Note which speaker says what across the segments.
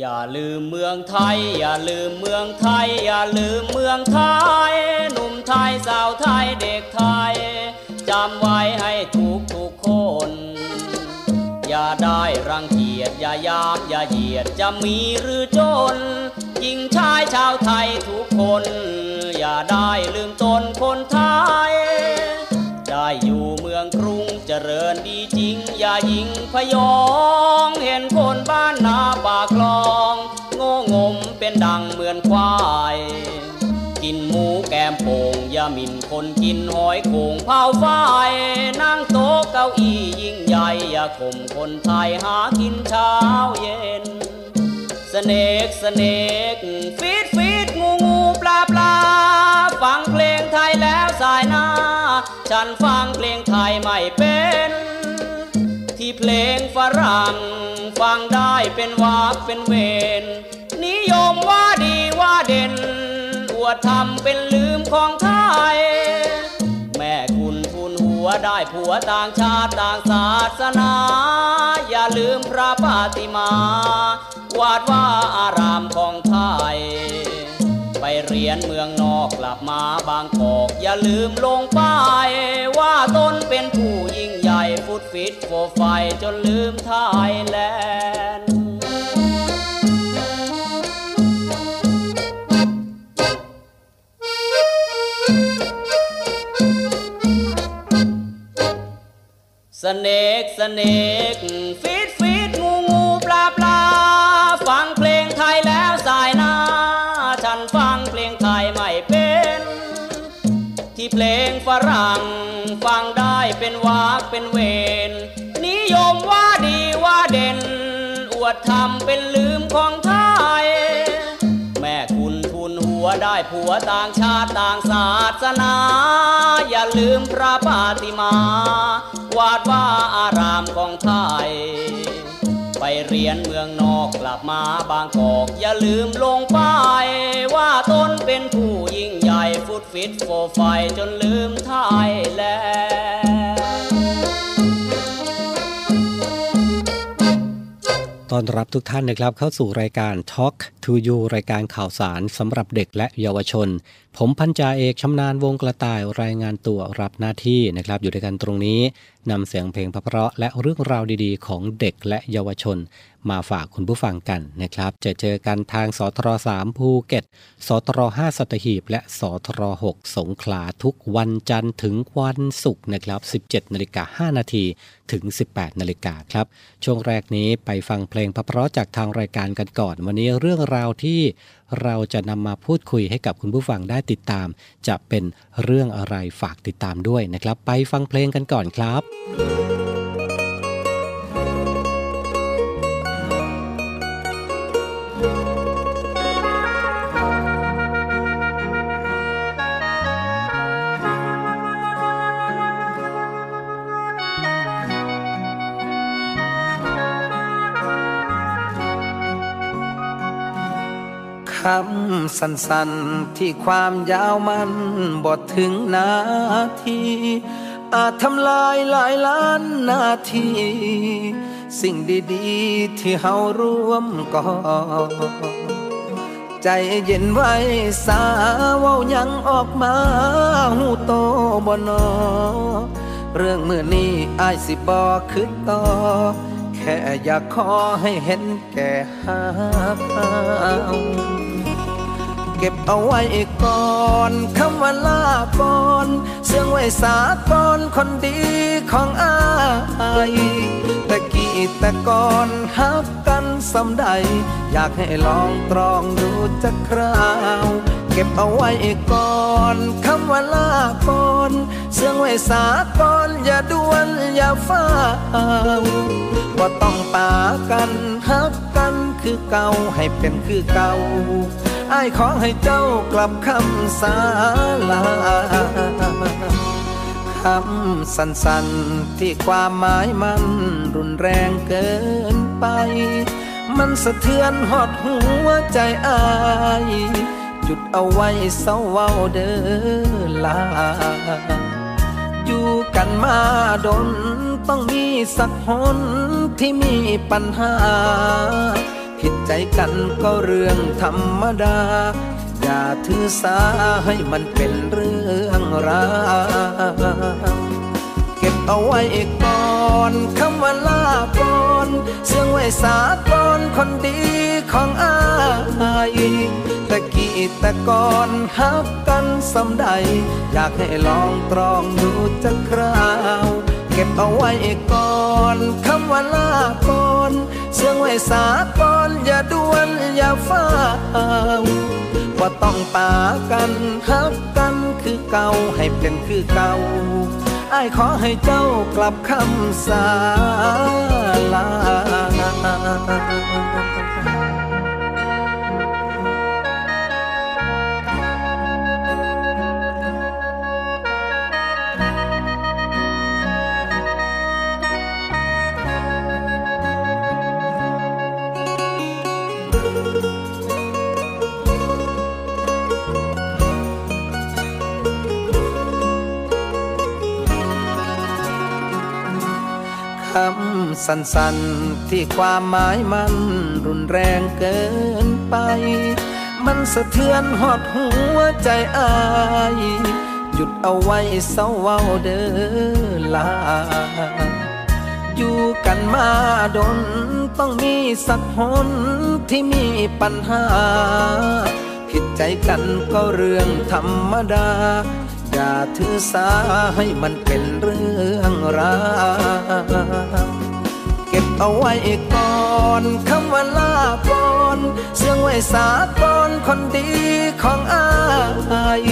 Speaker 1: อย่าลืมเมืองไทย อย่าลืมเมืองไทย อย่าลืมเมืองไทย หนุ่มไทยสาวไทยเด็กไทยจำไว้ให้ทุกทุกคน อย่าได้รังเกียจอย่ายามอย่าเหยียดจะมีหรือจนหญิงชายชาวไทยทุกคน อย่าได้ลืมตนคนไทย ได้อยู่เมืองกรุงเจริญดีจริง อย่ายิงพยอง เห็นคนบ้านนาปากคลอง โง่งมเป็นดังเหมือนควาย กินหมูแกมโป่งอย่าหมินคนกินหอยโข่งเผาไฟนั่งโต๊ะเก้าอี้ยิ่งใหญ่ อย่าข่มคนไทยหากินเช้าเย็น สเนกสเนกฟีดฟีดงูงูปลาปลาฟังเพลงไทยแล้วสายหน้า ฉันฟังเพลงไทยไม่เป็น ที่เพลงฝรั่งฟังได้เป็นวากเป็นเวนนิยมว่าดีว่าเด่น อวดทำเป็นลืมของไทย วได้ผัวต่างชาติต่างศาสนา อย่าลืมพระปาติมา วาดว่าอารามของไทย ไปเรียนเมืองนอกกลับมาบางกอก อย่าลืมลงป้ายว่าตนเป็นผู้ยิ่งใหญ่ฟุตฟิตโฟไฟจนลืมไทยแลนด์ snake snake fish fish งูงูปลาปลาฟังเพลงไทยแล้วส่ายหน้า ฉันฟังเพลงไทยไม่เป็น ที่เพลงฝรั่งฟังได้เป็นวากเป็นเวนนิยมว่าดีว่าเด่น อวดทำเป็นลืมของไทย แม่คุณทุนหัวได้ผัวต่างชาติต่างศาสนา อย่าลืมพระปาติมา วาดว่าอารามของไทย ไปเรียนเมืองนอกกลับมาบางกอก อย่าลืมลงป้ายว่าตนเป็นผู้ยิ่งใหญ่ฟุตฟิตโฟไฟจนลืมไทยแลนด์
Speaker 2: ต้อนรับทุกท่านนะครับเข้าสู่รายการ Talk to You รายการข่าวสารสำหรับเด็กและเยาวชน ผมพันจ่าเอกชำนาญวงกระต่ายรายงานตัวรับหน้าที่นะครับ อยู่ด้วยกันตรงนี้นำเสียงเพลงเพราะและเรื่องราวดีๆ ของเด็กและเยาวชน มาฝากคุณผู้ฟังกันนะครับ จะเจอกันทางสทร3ภูเก็ตสทร5สัตหีบ และสทร6สงขลาทุกวันจันทร์ถึงวันศุกร์นะครับ 17นาฬิกา5นาทีถึง 18นาฬิกาครับ ช่วงแรกนี้ไปฟังเพลงเพราะจากทางรายการกันก่อน วันนี้เรื่องราวที่เราจะนำมาพูดคุยให้กับคุณผู้ฟังได้ติดตาม จะเป็นเรื่องอะไรฝากติดตามด้วยนะครับ ไปฟังเพลงกันก่อนครับ
Speaker 1: คำ
Speaker 3: สั้นๆ ที่ความยาวมันบทถึงนาที อาจทำลายหลายล้านนาที สิ่งดีๆ ที่เฮาร่วมก่อใจเย็นไว้สาเว้ายังออกมาหูโตบนอ เรื่องมือนี้อายสิบอขึ้นต่อแค่อยากขอให้เห็นแก่หาเเก็บเอาไว้ก่อนคำว่าลาก่อนเสื่องไว้สาก่อนคนดีของอายตะกี้แต่ก่อนฮักกันสำใด อยากให้ลองตรองดูจักคราว เก็บเอาไว้ก่อนคำว่าลาก่อนเสื่องไว้สาก่อนอย่าด่วนอย่าฟ้าวบ่ต้องปากันฮักกันคือเก่าให้เป็นคือเก่า อ้ายขอให้เจ้ากลับคำสาลาคำสั้นๆที่ความหมายมันรุนแรงเกินไป มันสะเทือนหอดหัวใจอายจุดเอาไว้เศร้าเว้าเด้อลา อยู่กันมาดนต้องมีสักหนที่มีปัญหา ผิดใจกันก็เรื่องธรรมดา อย่าถือสาให้มันเป็นเรื่องราวเก็บเอาไว้ก่อนคำว่าลาก่อนเสื่องไว้สาก่อนคนดีของอายตะกี้ต่ก่อนฮักกันสำใด อยากให้ลองตรองดูจักคราว เก็บเอาไว้ก่อนคำว่าลาก่อนเสื่องไว้สาก่อนอย่าด่วนอย่าฟ้าว่าต้องปากันฮักกันคือเก่าให้เป็นคือเก่าอ้ายขอให้เจ้ากลับคำสาลา สั้นๆที่ความหมายมันรุนแรงเกินไป มันสะเทือนหอดหัวใจอาย หยุดเอาไว้เศร้าเว้าเด้อลา อยู่กันมาดนต้องมีสักหนที่มีปัญหา ผิดใจกันก็เรื่องธรรมดาอย่าถือสาให้มันเป็นเรื่องราว เอาไว้ก่อนคำว่าลาก่อนเสื่งไว้สาก่อนคนดีของอาย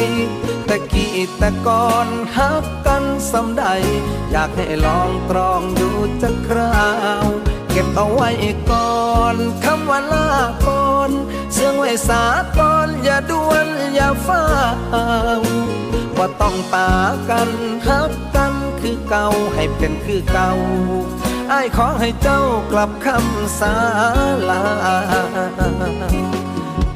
Speaker 3: ตะกี้แต่ก่อนฮักกันสำใด อยากให้ลองตรองดูจักคราว เก็บเอาไว้ก่อนคำว่าลาก่อนเสื่งไว้สาก่อนอย่าด่วนอย่าฟ้าวว่าต้องปากันฮักกันคือเก่าให้เป็นคือเก่า อ้ายขอให้เจ้ากลับคำสาลา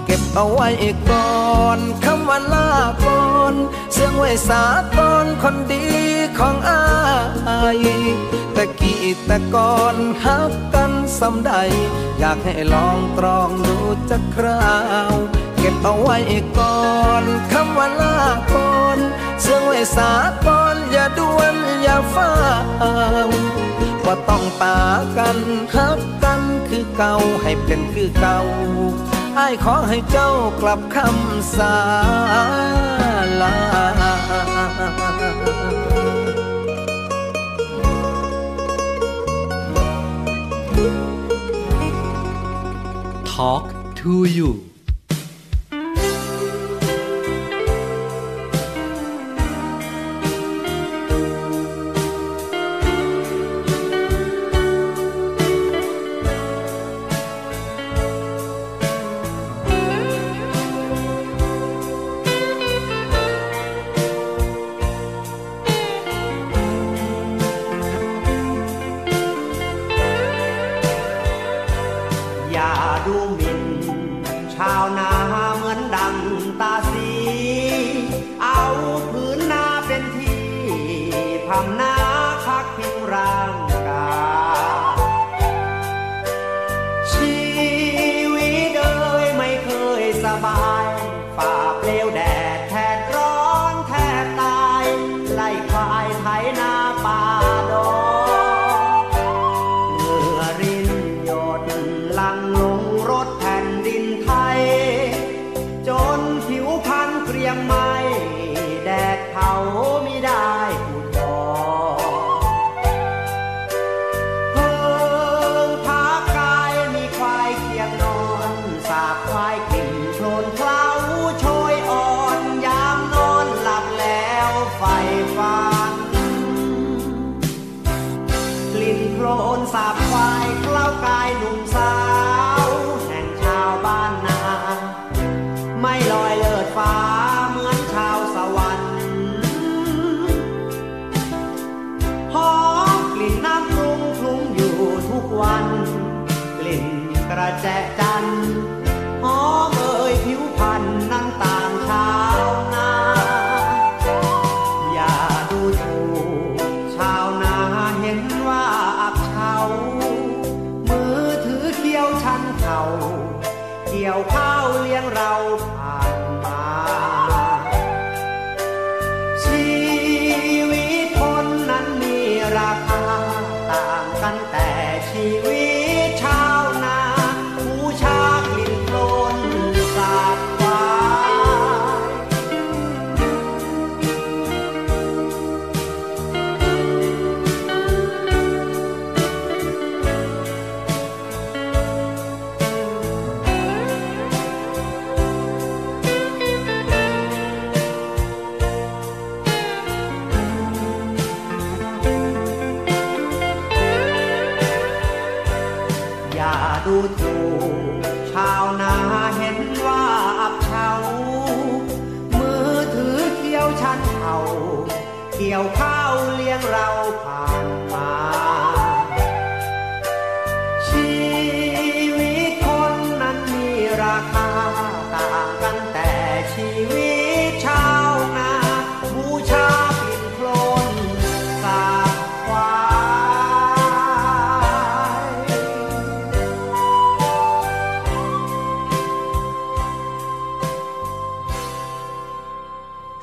Speaker 3: เก็บเอาไว้ก่อนคำว่าลาก่อนเสื่องไว้สาก่อนคนดีของอายตะกี้แต่ก่อนฮักกันสำใด อยากให้ลองตรองดูจักคราว เก็บเอาไว้ก่อนคำว่าลาก่อน เสื่องไว้สาก่อนอย่าด่วนอย่าฟ้าวว่าต้องปากันฮักกันคือเก่าให้เป็นคือเก่าอ้ายขอให้เจ้ากลับคำสาลา
Speaker 4: Talk to you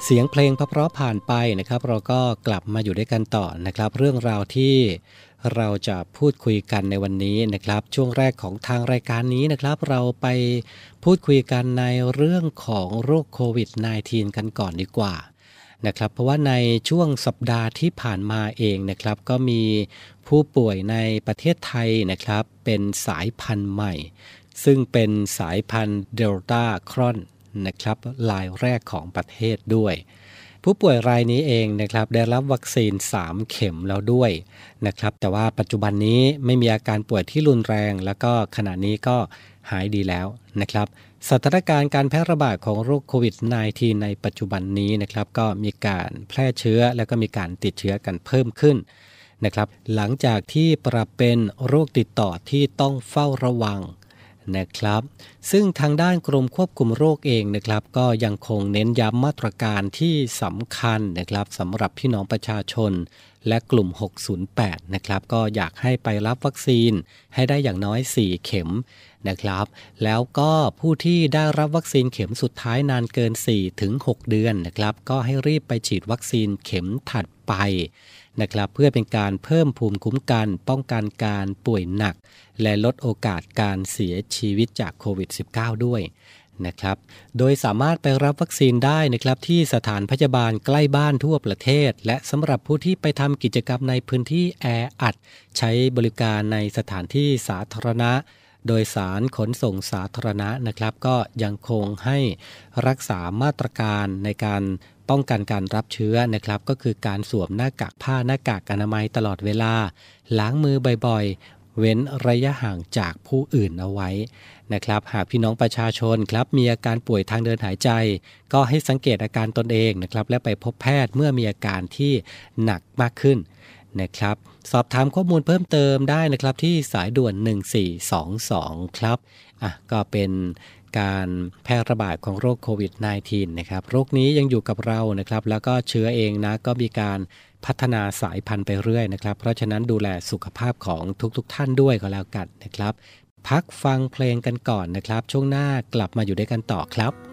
Speaker 2: เสียงเพลงเพราะๆผ่านไปนะครับ เราก็กลับมาอยู่ด้วยกันต่อนะครับ เรื่องราวที่เราจะพูดคุยกันในวันนี้นะครับ ช่วงแรกของทางรายการนี้นะครับ เราไปพูดคุยกันในเรื่องของโรคโควิด -19 กันก่อนดีกว่านะครับ เพราะว่าในช่วงสัปดาห์ที่ผ่านมาเองนะครับ ก็มีผู้ป่วยในประเทศไทยนะครับ เป็นสายพันธุ์ใหม่ ซึ่งเป็นสายพันธุ์เดลต้าครอน นะครับรายแรกของประเทศด้วย ผู้ป่วยรายนี้เองนะครับได้รับวัคซีน 3 เข็มแล้วด้วยนะครับแต่ว่าปัจจุบันนี้ไม่มีอาการป่วยที่รุนแรง แล้วก็ขณะนี้ก็หายดีแล้วนะครับสถานการณ์การแพร่ระบาดของโรคโควิด -19 ในปัจจุบันนี้นะครับก็มีการแพร่เชื้อแล้วก็มีการติดเชื้อกันเพิ่มขึ้นนะครับหลังจากที่ปรับเป็นโรคติดต่อที่ต้องเฝ้าระวัง นะครับ ซึ่งทางด้านกรมควบคุมโรคเองนะครับ ก็ยังคงเน้นย้ำมาตรการที่สำคัญนะครับสำหรับพี่น้องประชาชน และกลุ่ม 608 นะครับ ก็อยากให้ไปรับวัคซีนให้ได้อย่างน้อย 4 เข็มนะครับ แล้วก็ผู้ที่ได้รับวัคซีนเข็มสุดท้ายนานเกิน 4-6 เดือนนะครับ ก็ให้รีบไปฉีดวัคซีนเข็มถัดไป นะครับ เพื่อเป็นการเพิ่มภูมิคุ้มกัน ป้องกันการป่วยหนัก และลดโอกาสการเสียชีวิตจากโควิด -19 ด้วยนะครับ โดยสามารถไปรับวัคซีนได้นะครับที่สถานพยาบาลใกล้บ้านทั่วประเทศ และสำหรับผู้ที่ไปทำกิจกรรมในพื้นที่แออัด ใช้บริการในสถานที่สาธารณะ โดยสารขนส่งสาธารณะนะครับ ก็ยังคงให้รักษามาตรการในการ ป้องกันการรับเชื้อนะครับ ก็คือการสวมหน้ากากผ้าหน้ากากอนามัยตลอดเวลา ล้างมือบ่อยๆ เว้นระยะห่างจากผู้อื่นเอาไว้นะครับ หากพี่น้องประชาชนครับมีอาการป่วยทางเดินหายใจ ก็ให้สังเกตอาการตนเองนะครับ และไปพบแพทย์เมื่อมีอาการที่หนักมากขึ้นนะครับสอบถามข้อมูลเพิ่มเติมได้นะครับที่สายด่วน 1422 ครับอะก็เป็น การแพร่ระบาดของโรคโควิด -19 นะครับ โรคนี้ยังอยู่กับเรานะครับ แล้วก็เชื้อเองนะก็มีการพัฒนาสายพันธุ์ไปเรื่อยนะครับ เพราะฉะนั้นดูแลสุขภาพของทุกๆทท่านด้วยก็แล้วกันนะครับ พักฟังเพลงกันก่อนนะครับ ช่วงหน้ากลับมาอยู่ด้วยกันต่อครับ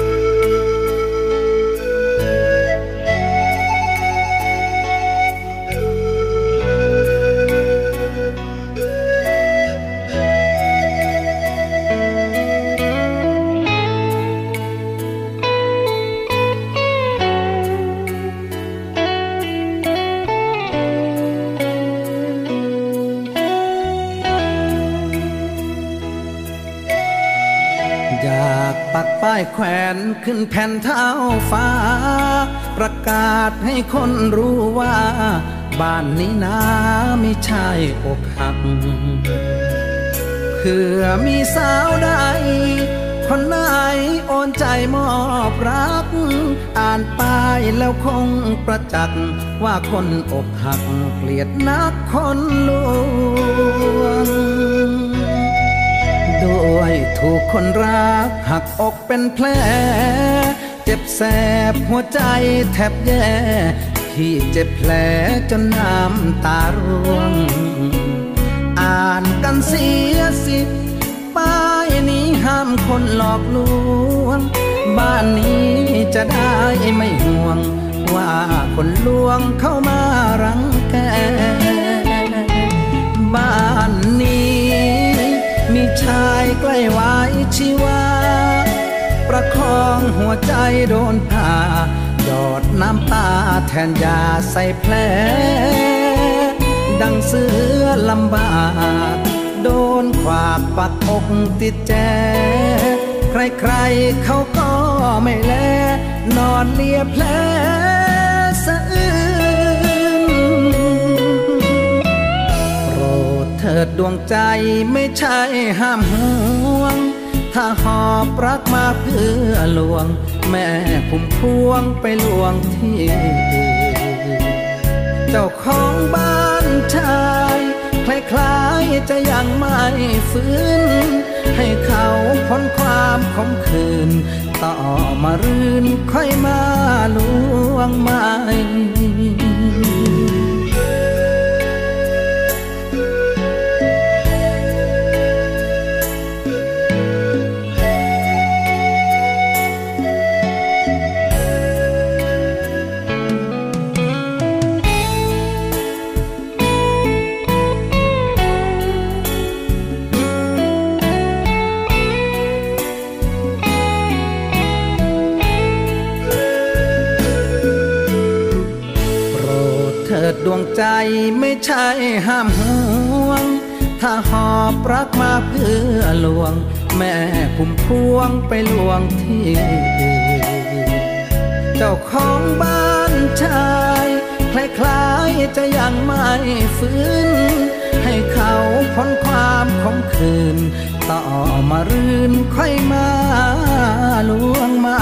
Speaker 3: แขวนขึ้นแผ่นเท้าฟ้า ประกาศให้คนรู้ว่า บ้านนี้นาไม่ใช่อกหักเพื่อมีสาวใดคนไหนโอนใจมอบรัก อ่านป้ายแล้วคงประจักษ์ว่าคนอกหักเกลียดนักคนลวงด้วยถูกคนรักหักอก เป็นแผล เจ็บแสบหัวใจแทบแย่ที่เจ็บแผลจนน้ำตาร่วง อ่านกันเสียสิป้ายนี้ห้ามคนหลอกลวง บ้านนี้จะได้ไม่ห่วง ว่าคนลวงเข้ามารังแก บ้านนี้ มีชายใกล้ไว้ชีวา ประคองหัวใจโดนผ่าหยอดน้ำตาแทนยาใส่แผล ดังเสือลำบากโดนขวากปักอกติดแจ ใครๆเขาก็ไม่แล นอนเลียแผลสะอื้นโปรดเถิดดวงใจไม่ใช่ห้ามห่วง ถ้าหอบรักมาเพื่อลวง แม่พุ่มพวงไปลวงที่อื่นเจ้าของบ้านชายคล้ายๆจะยังไม่ฟื้น ให้เขาพ้นความขมขื่นต่อมารื่นค่อยมาลวงใหม่ ใจไม่ใช่ห้ามห่วง ถ้าหอบรักมาเพื่อลวง แม่พุ่มพวงไปลวงที่อื่นเจ้าของบ้านชายคล้ายๆจะยังไม่ฟื้น ให้เขาพ้นความขมขืน ต่อมารื่นค่อยมาลวงใหม่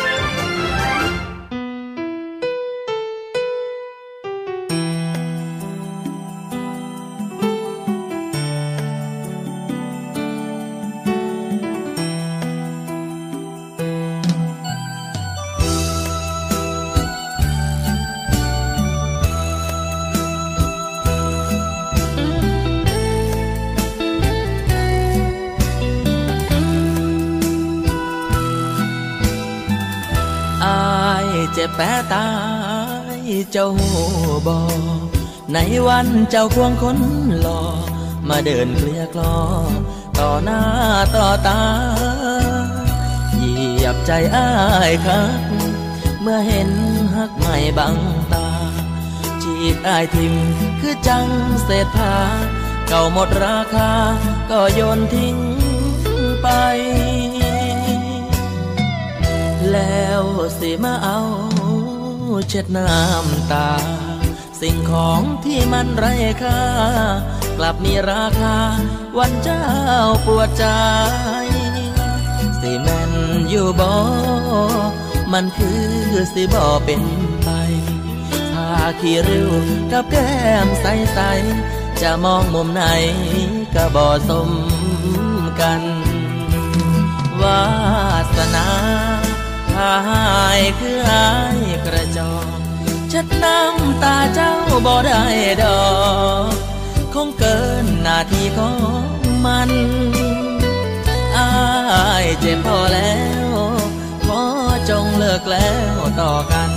Speaker 5: บอ ในวันเจ้าควงคนหล่อ มาเดินเกลียกลอ ต่อหน้าต่อตา เหยียบใจอ้ายครับเมื่อเห็นหักไม่บังตา จีบอายทิมคือจังเศษผ้าเก่าหมดราคา ก็โยนทิ้งไป แล้วสิมาเอาเช็ดน้ำตา สิ่งของที่มันไร้ค่า กลับมีราคา วันเจ้าปวดใจสิแม่นอยู่บ่มันคือสิบ่เป็นไปถ้าขี้ริ้วกับแก้มใสๆ จะมองมุมไหนก็บ่สมกันวาสนาหายคือหายกระจอก เชัดน้ำตาเจ้าบ่ได้ดอกคงเกินหน้าที่ของมันอายเจ็บพอแล้วขอจงเลิกแล้วต่อกัน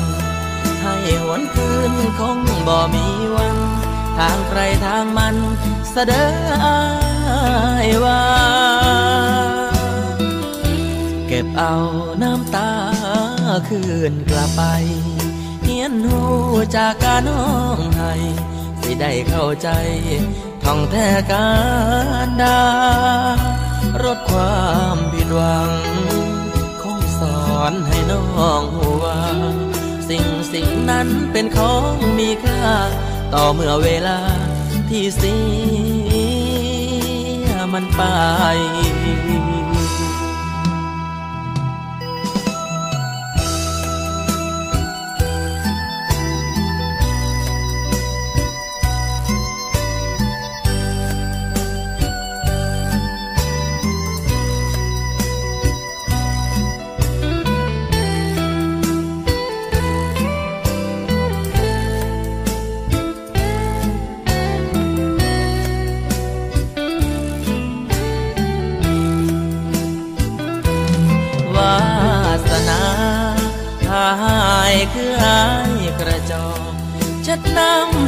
Speaker 5: ให้หวนคืนคงบ่มีวัน ทางใครทางมันเสดออายว่า เก็บเอาน้ำตาคืนกลับไป เฮียนหูจากการน้องให้สิได้เข้าใจท่องแท้การดารดความผิดหวัง คงสอนให้น้องหัวาสิ่งสิ่งนั้นเป็นของมีค่า ต่อเมื่อเวลาที่เสียมันไป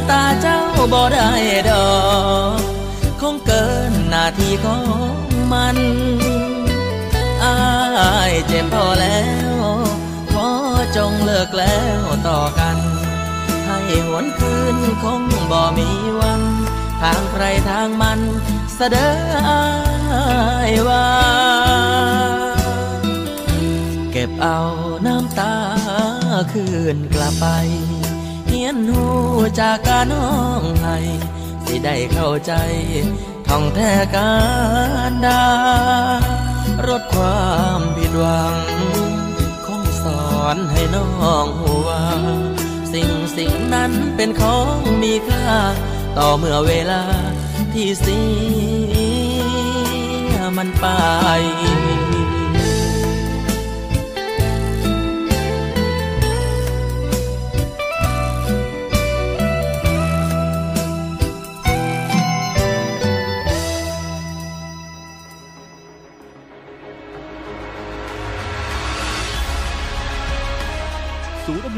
Speaker 5: ตาเจ้าบ่ได้ดอกคงเกินหน้าที่ของมันอายเจ็บพอแล้วขอจงเลิกแล้วต่อกัน ให้หวนคืนคงบ่มีวัน ทางใครทางมันเสดอายว่าเก็บเอาน้ำตาคืนกลับไป ยนหูจากการน้องให้สิได้เข้าใจท่องแท้การดารดความผิดหวัง คงสอนให้น้องหัว สิ่งสิ่งนั้นเป็นของมีค่า ต่อเมื่อเวลาที่เสียมันไป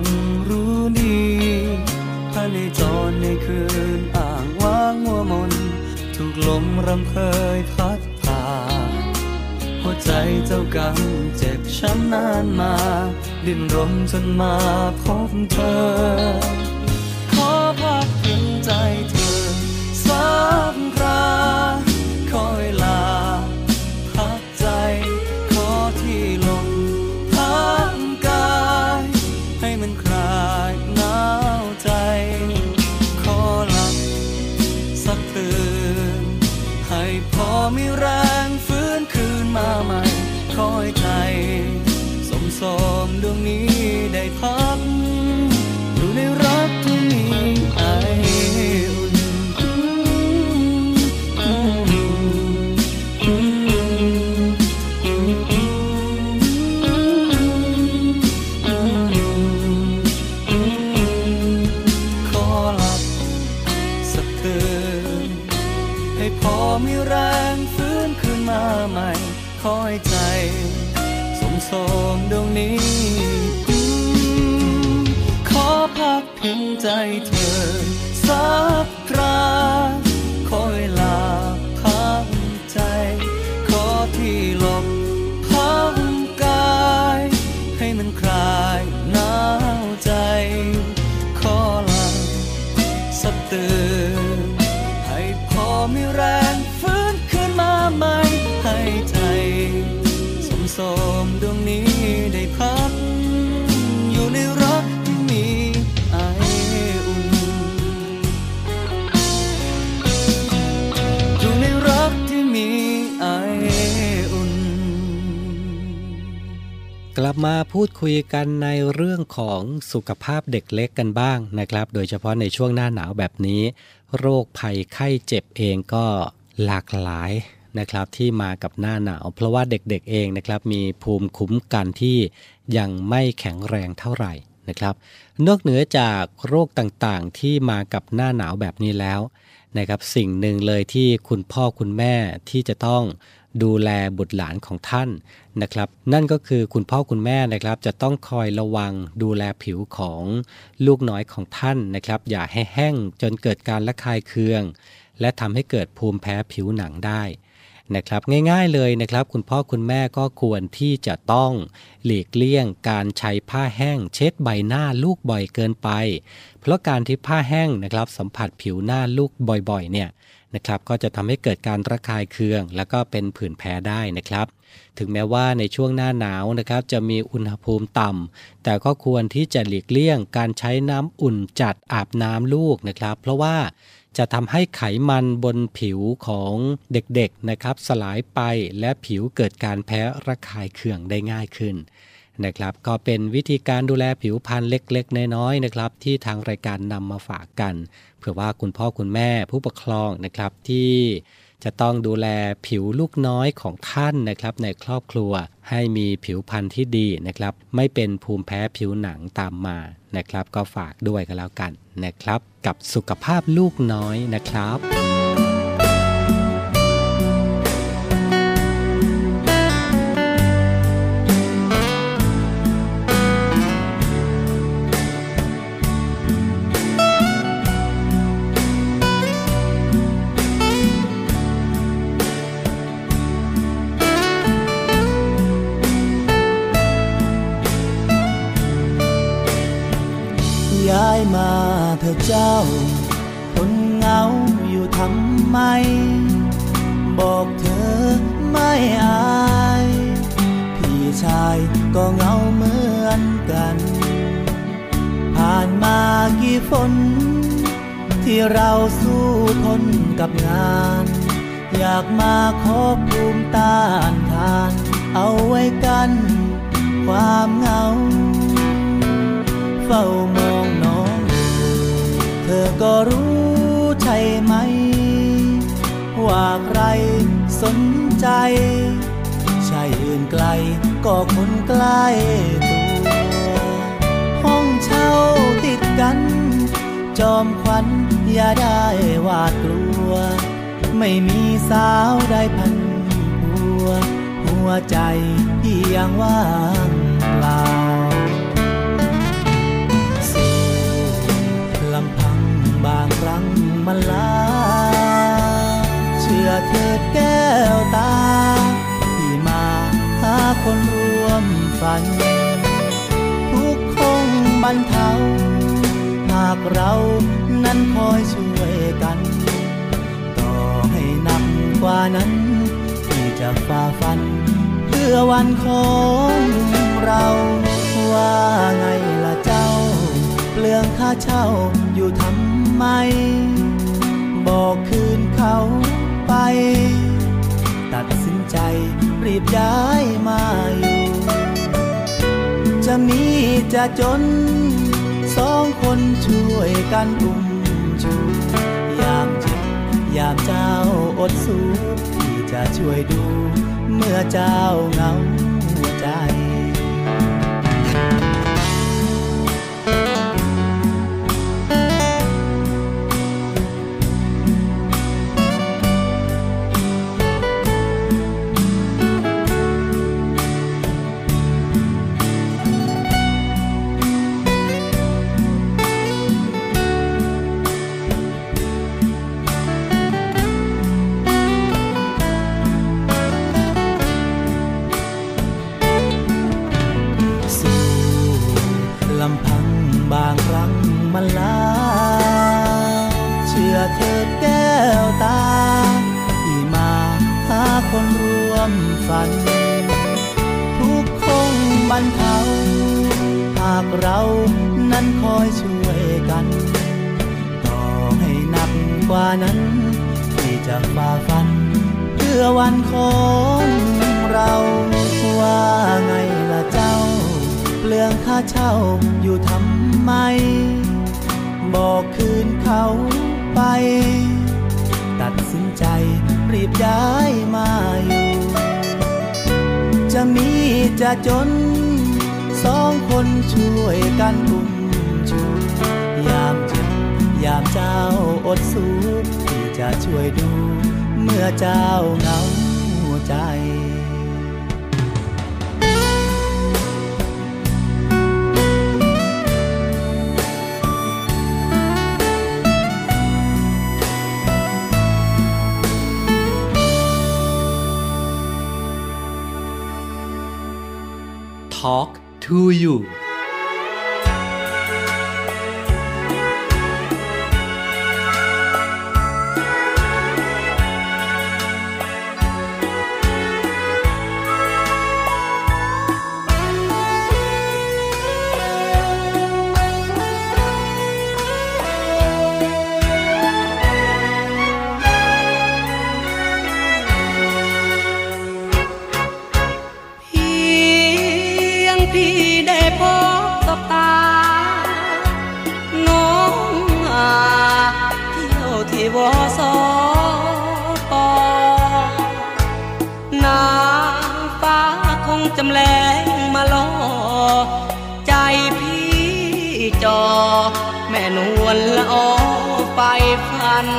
Speaker 6: งรู้ดีภายในจรในคืนอ่างว่างมัวมน ถูกลมรำเพยพัดผ่านหัวใจ
Speaker 7: เจ้ากรรมเจ็บช้ำนานมา ดิ้นรนจนมาพบเธอ ขอพักพิงใจเธอสักครา ส ลับมาพูด
Speaker 2: คุยกันในเรื่องของสุขภาพเด็กเล็กกันบ้างนะครับ โดยเฉพาะในช่วงหน้าหนาวแบบนี้ โรคภัยไข้เจ็บเองก็หลากหลายนะครับที่มากับหน้าหนาว เพราะว่าเด็กๆเองนะครับมีภูมิคุ้มกันที่ยังไม่แข็งแรงเท่าไหร่นะครับ นอกเหนือจากโรคต่างๆที่มากับหน้าหนาวแบบนี้แล้วนะครับสิ่งหนึ่งเลยที่คุณพ่อคุณแม่ที่จะต้อง ดูแลบุตรหลานของท่านนะครับ นั่นก็คือคุณพ่อคุณแม่นะครับจะต้องคอยระวังดูแลผิวของลูกน้อยของท่านนะครับ อย่าให้แห้งจนเกิดการระคายเคือง และทำให้เกิดภูมิแพ้ผิวหนังได้นะครับง่ายๆเลยนะครับ คุณพ่อคุณแม่ก็ควรที่จะต้องหลีกเลี่ยงการใช้ผ้าแห้งเช็ดใบหน้าลูกบ่อยเกินไป เพราะการที่ผ้าแห้งนะครับสัมผัสผิวหน้าลูกบ่อยๆ เนี่ย นะครับก็จะทำให้เกิดการระคายเคือง แล้วก็เป็นผื่นแพ้ได้นะครับ ถึงแม้ว่าในช่วงหน้าหนาวนะครับจะมีอุณหภูมิต่ำแต่ก็ควรที่จะหลีกเลี่ยงการใช้น้ำอุ่นจัดอาบน้ำลูกนะครับ เพราะว่าจะทำให้ไขมันบนผิวของเด็กๆนะครับ สลายไปและผิวเกิดการแพ้ระคายเคืองได้ง่ายขึ้น นะครับ ก็เป็นวิธีการดูแลผิวพรรณเล็กๆ น้อยๆนะครับ ที่ทางรายการนำมาฝากกัน เผื่อว่าคุณพ่อคุณแม่ผู้ปกครองนะครับที่จะต้องดูแลผิวลูกน้อยของท่านนะครับ ในครอบครัวให้มีผิวพรรณที่ดีนะครับ ไม่เป็นภูมิแพ้ผิวหนังตามมานะครับ ก็ฝากด้วยกันแล้วกันนะครับ กับสุขภาพลูกน้อยนะครับ
Speaker 8: เธอเจ้าทนเหงาอยู่ทำไม บอกเธอไม่อาย พี่ชายก็เหงาเหมือนกัน ผ่านมากี่ฝนที่เราสู้ทนกับงาน อยากมาขอภูมิต้านทาน เอาไว้กัน ความเหงา เฝ้ามอง เธอก็รู้ใช่ไหม ว่าใครสนใจ ใช่อื่นไกลก็คนใกล้ตัวห้องเช่าติดกัน จอมขวัญอย่าได้หวาดกลัว ไม่มีสาวได้พันหัว หัวใจพี่ยังว่าง บางครั้งมันลา เชื่อเถิดแก้วตา ที่มาหาคนร่วมฝัน ทุกคงบรรเทา หากเรานั้นคอยช่วยกัน ต่อให้หนักกว่านั้น ที่จะฝ่าฟัน เพื่อวันของเราว่าไงล่ะเจ้า เปลืองค่าเช่าอยู่ทำ ไม บอกคืนเขาไป ตัดสินใจรีบย้ายมาอยู่ จะมีจะจน สองคนช่วยกันอุ้มชูยามเจ็บยามเจ้าอดสู้ที่จะช่วยดู เมื่อเจ้าเหงา
Speaker 9: ฝัน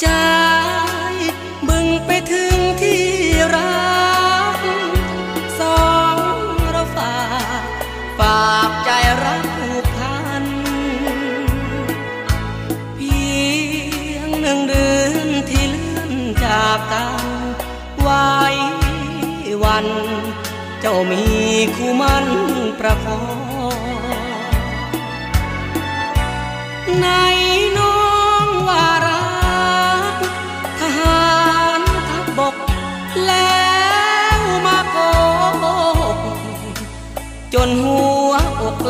Speaker 9: ใจบึงไปถึงที่รัก สองเราฝากฝากใจรักผูกพัน เพียงหนึ่งเดือนที่เลื่อนจากกันไว้วัน เจ้ามีคู่มัน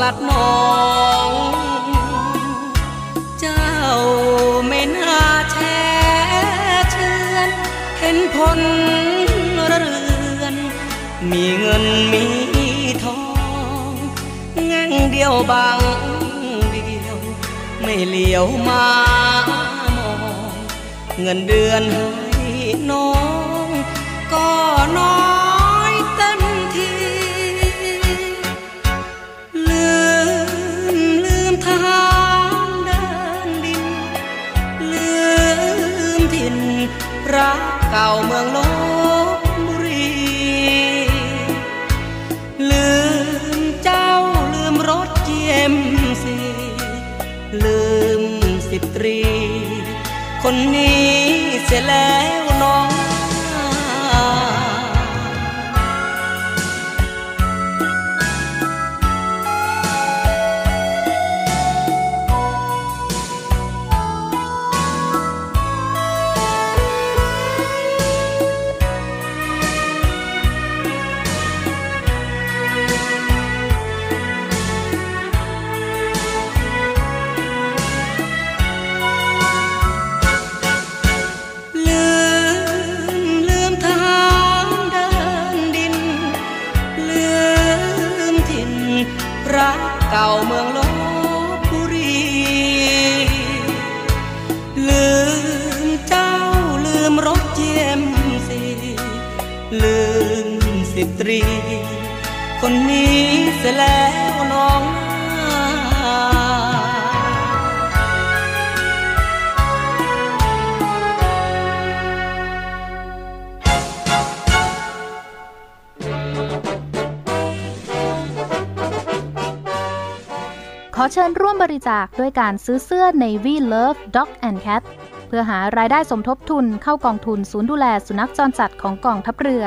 Speaker 9: ลัดมอง เจ้าไม่น่าแช่เชือนเห็นผลเรือน มีเงินมีทองแง่งเดียวบางเดียว ไม่เหลียวมามองเงินเดือนให้น้อง ก็น้อย นรักเก่าเมืองลบบุรี ลืมเจ้าลืมรถเจียมสีลืมสิบตรี คนนี้เสียแล้วน้อง ตรี คนนี้เสียแล้วน้อง
Speaker 10: ขอเชิญร่วมบริจาคด้วยการซื้อเสื้อ Navy Love Dog and Cat เพื่อหารายได้สมทบทุนเข้ากองทุนศูนย์ดูแลสุนัขจรจัดของกองทัพเรือ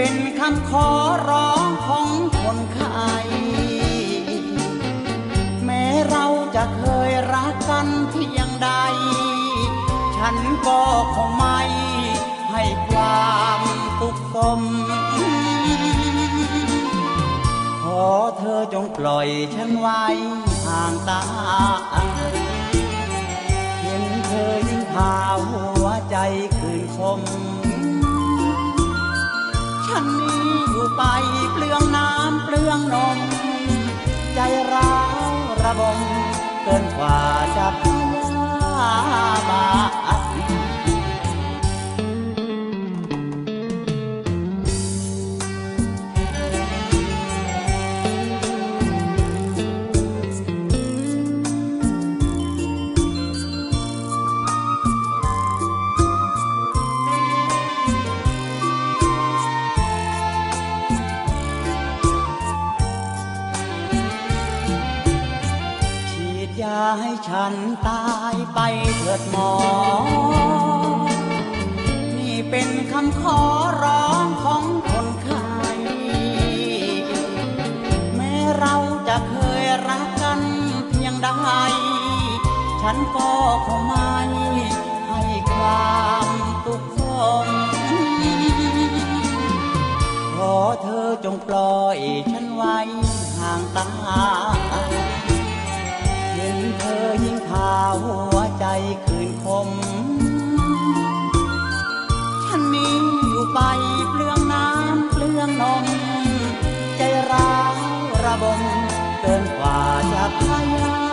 Speaker 11: เป็นคำขอร้องของคนไข้แม้เราจะเคยรักกันเพียงใด ฉันก็คงไม่ให้ความทุกข์สม ขอเธอจงปล่อยฉันไว้ห่างตา เห็นเธอยิ่งพาหัวใจคืนคมานนี้อยู่ไปเปลืองน้ำเปลืองนม ใจร้าวระบมเกินกว่าจะพยาบา ฉันตายไปเถิดหมอ นี่เป็นคำขอร้องของคนไข้แม้เราจะเคยรักกันเพียงใด ฉันก็คงไม่ให้ความทุกข์ทนขอเธอจงปล่อยฉันไว้ห่างตา อยิ่งพาหัวใจคืนคม ฉันนี้อยู่ไปเปลืองน้ำเปลืองนม ใจร้าวระบมเกินกว่าจะพยาบ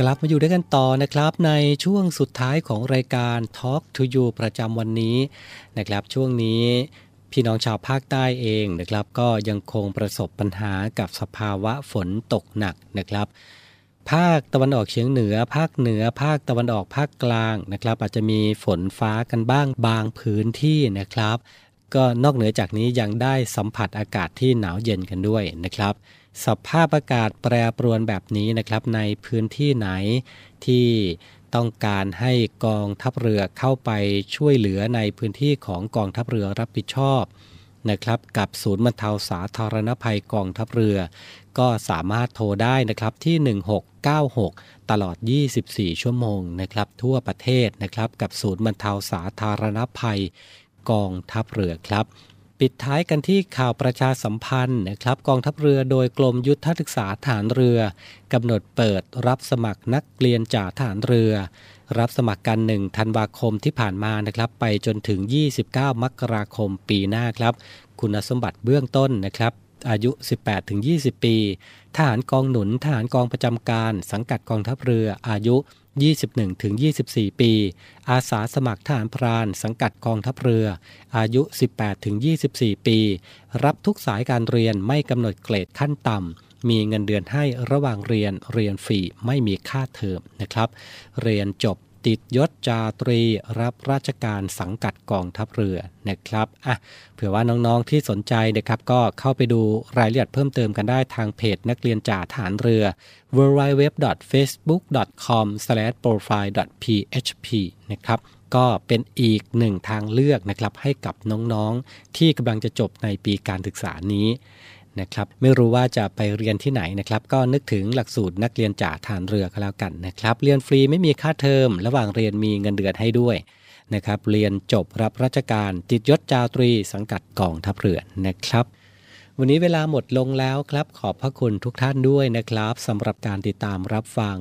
Speaker 2: กลับมาอยู่ด้วยกันต่อนะครับในช่วงสุดท้ายของรายการ Talk to You ประจำวันนี้นะครับช่วงนี้พี่น้องชาวภาคใต้เองนะครับก็ยังคงประสบปัญหากับสภาวะฝนตกหนักนะครับ ภาคตะวันออกเฉียงเหนือ ภาคเหนือ ภาคตะวันออกภาคกลางนะครับ อาจจะมีฝนฟ้ากันบ้างบางพื้นที่นะครับ ก็นอกเหนือจากนี้ยังได้สัมผัสอากาศที่หนาวเย็นกันด้วยนะครับ สภาพอากาศแปรปรวนแบบนี้นะครับ ในพื้นที่ไหนที่ต้องการให้กองทัพเรือเข้าไปช่วยเหลือในพื้นที่ของกองทัพเรือรับผิดชอบนะครับ กับศูนย์บรรเทาสาธารณภัยกองทัพเรือ ก็สามารถโทรได้นะครับที่ 1696 ตลอด 24 ชั่วโมงนะครับ ทั่วประเทศนะครับ กับศูนย์บรรเทาสาธารณภัยกองทัพเรือครับ ปิดท้ายกันที่ข่าวประชาสัมพันธ์นะครับกองทัพเรือโดยกรมยุทธศึกษาฐานเรือกำหนดเปิดรับสมัครนักเรียนจากฐานเรือ รับสมัครกัน 1 ธันวาคมที่ผ่านมานะครับ ไปจนถึง 29 มกราคมปีหน้าครับ คุณสมบัติเบื้องต้นนะครับอายุ 18-20 ปี ทหารกองหนุน ทหารกองประจำการ สังกัดกองทัพเรือ อายุ 21-24 ปี อาสาสมัครทหารพรานสังกัดกองทัพเรือ อายุ 18-24 ปี รับทุกสายการเรียนไม่กำหนดเกรดขั้นต่ำมีเงินเดือนให้ระหว่างเรียนเรียนฟรีไม่มีค่าเทอมนะครับ เรียนจบ ติดยศจาตรีรับราชการสังกัดกองทัพเรือนะครับอะเผื่อว่าน้องๆที่สนใจนะครับก็เข้าไปดูรายละเอียดเพิ่มเติมกันได้ทางเพจนักเรียนจ่าฐานเรือ www.facebook.com/profile.php นะครับก็เป็นอีกหนึ่งทางเลือกนะครับให้กับน้องๆ ที่กำลังจะจบในปีการศึกษานี้ นะครับไม่รู้ว่าจะไปเรียนที่ไหนนะครับก็นึกถึงหลักสูตรนักเรียนจ่าฐานเรือก็แล้วกันนะครับเรียนฟรีไม่มีค่าเทอม ระหว่างเรียนมีเงินเดือนให้ด้วยนะครับเรียนจบรับราชการติดยศจาตรีสังกัดกองทัพเรือนะครับ วันนี้เวลาหมดลงแล้วครับ ขอบพระคุณทุกท่านด้วยนะครับสำหรับการติดตามรับฟัง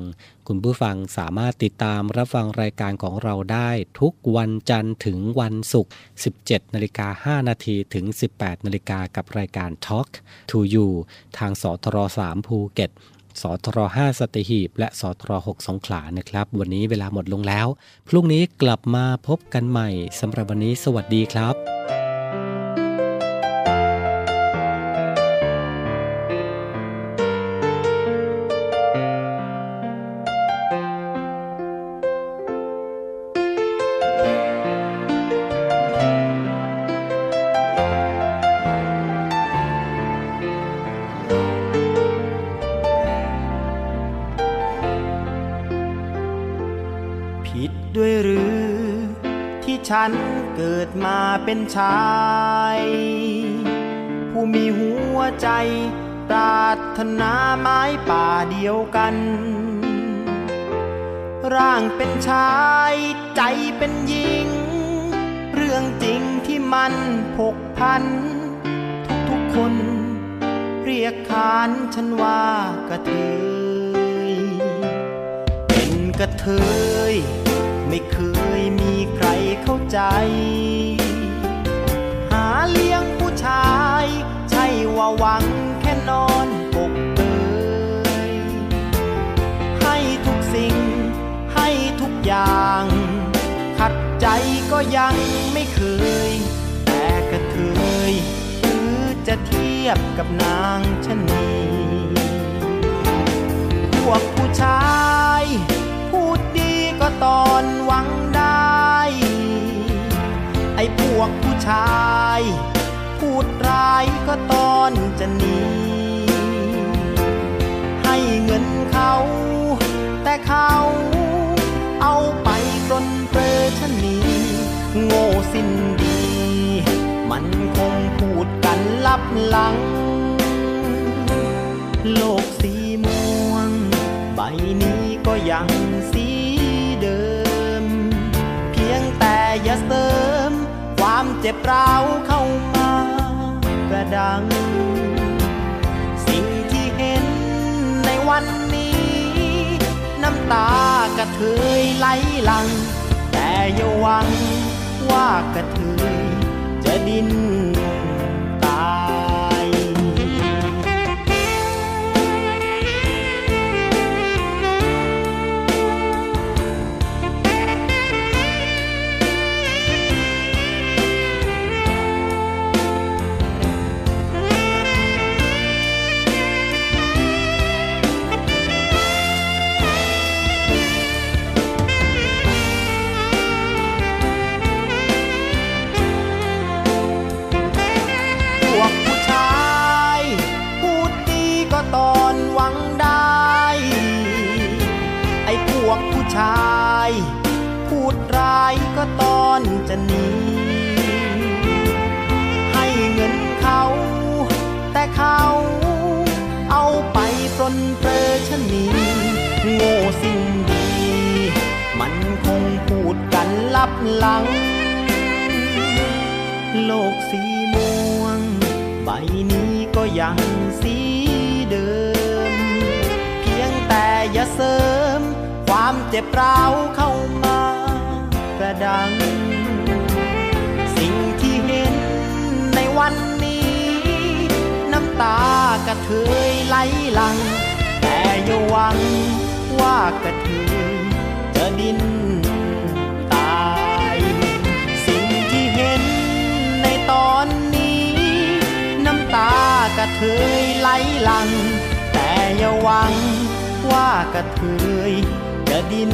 Speaker 2: คุณผู้ฟังสามารถติดตามรับฟังรายการของเราได้ทุกวันจันทร์ถึงวันศุกร์ 17นาฬิกา5นาทีถึง 18นาฬิกากับรายการ Talk to You ทางสทร3ภูเก็ตสทร5สตีหีบ และสทร6สงขลานะครับ วันนี้เวลาหมดลงแล้ว พรุ่งนี้กลับมาพบกันใหม่สำหรับวันนี้สวัสดีครับ
Speaker 12: ฉันเกิดมาเป็นชาย ผู้มีหัวใจปรารถนาไม้ป่าเดียวกัน ร่างเป็นชายใจเป็นหญิง เรื่องจริงที่มันผกพัน ทุกๆคน เรียกขานฉันว่ากระเทยเป็นกระเทย เข้าใจ หาเลี้ยงผู้ชาย ใช่ว่าหวังแค่นอนปกเปยให้ทุกสิ่ง ให้ทุกอย่าง ขัดใจก็ยังไม่เคย แต่กระเทยหรือจะเทียบกับนางชนีพวกผู้ชาย พูดดีก็ตอน ชาย พูดร้ายก็ตอนจะหนี ให้เงินเขา แต่เขาเอาไปปลนเปรชนีโง่สิ้นดี มันคงพูดกันลับหลัง โลกสีม่วง ใบนี้ก็ยังสีเดิม เพียงแต่อย่าเสริม ความเจ็บ ร้าวเข้ามากระดัง สิ่งที่เห็นในวันนี้ น้ำตากระเทยไหลหลัง แต่อย่าหวังว่ากระเทยจะดิ้น ร้ายก็ตอนจะหนีให้เงินเขา แต่เขาเอาไปปลนเปรอชนีโง่สิ่งดี มันคงพูดกันลับหลัง โลกสีม่วง ใบนี้ก็ยังสีเดิม เพียงแต่อย่าเสริม ความเจ็บร้าวเข้ามา ดัง สิ่งที่เห็นในวันนี้ น้ำตากระเทยไหลหลัง แต่อย่าหวังว่ากระเทยจะดิ้นตาย สิ่งที่เห็นในตอนนี้ น้ำตากระเทยไหลหลัง แต่อย่าหวังว่ากระเทยจะดิ้น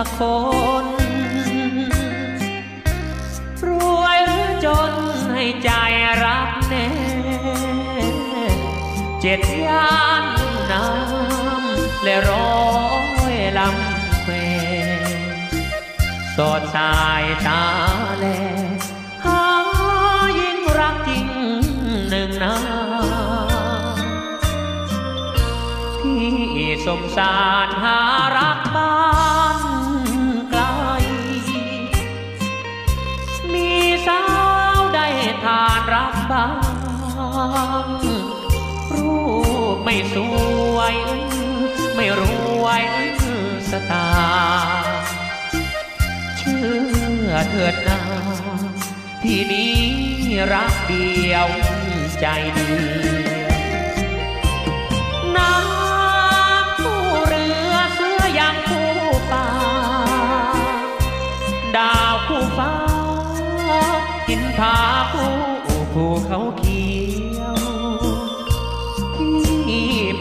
Speaker 13: สักคน รวยหรือจนให้ใจรักแน่ เจ็ดย่านน้ำและร้อยลำแควสอดสายตาแลหายิ่งรักจริงหนึ่งนาที่สมสารหา ไม่สวย ไม่รวยสตาร์เชื่อเถิดนาที่นี้รักเดียวใจดี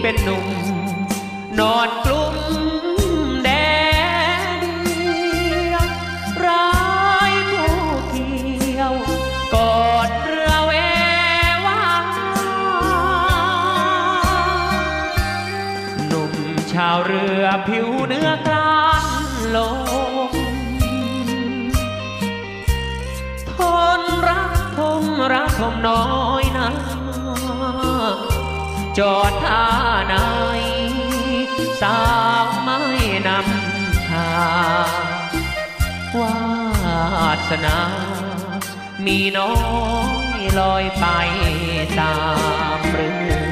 Speaker 13: เป็นหนุ่ม นอนกลุ่มแดดเดียวร้ายผู้เที่ยวกอดเรือแววาหนุ่มชาวเรือผิวเนื้อกลานลงทนรักทมรักทมน้อยนะ จอดท่าไหน สาวไม่นำทางวาสนา มีน้อยลอยไปตามเรือ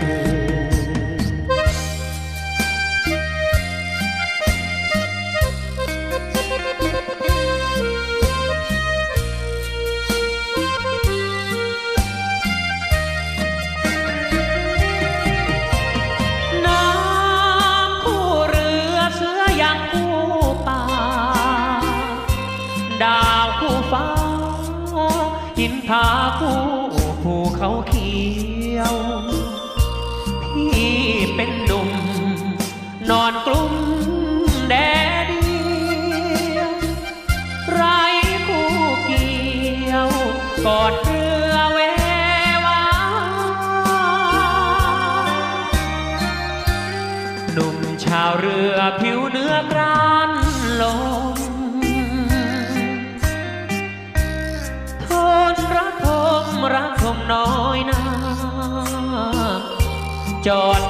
Speaker 13: กลุ่มแดดเดียวไรคู่เกี่ยวกอดเรือเววาหนุ่มชาวเรือผิวเนื้อกรานลมทนระทมรักทมน้อยนาจอด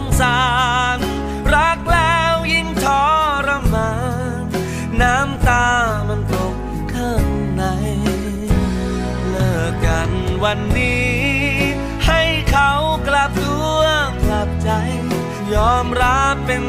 Speaker 7: งสาร รักแล้วยิ่งทรมาน น้ำตามันตกข้างใน เลิกกันวันนี้ ให้เขากลับตัวกลับใจ ยอมรับเป็น